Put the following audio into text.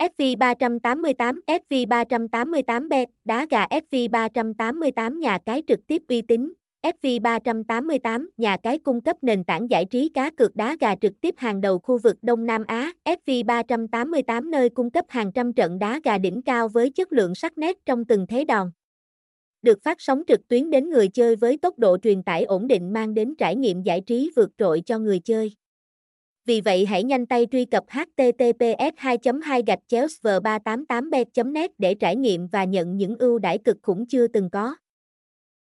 FV388, FV388 bet, đá gà FV388 nhà cái trực tiếp uy tín, FV388 nhà cái cung cấp nền tảng giải trí cá cược đá gà trực tiếp hàng đầu khu vực Đông Nam Á, FV388 nơi cung cấp hàng trăm trận đá gà đỉnh cao với chất lượng sắc nét trong từng thế đòn. Được phát sóng trực tuyến đến người chơi với tốc độ truyền tải ổn định mang đến trải nghiệm giải trí vượt trội cho người chơi. Vì vậy hãy nhanh tay truy cập https 2 2 gạch chéo 388 bet net để trải nghiệm và nhận những ưu đãi cực khủng chưa từng có.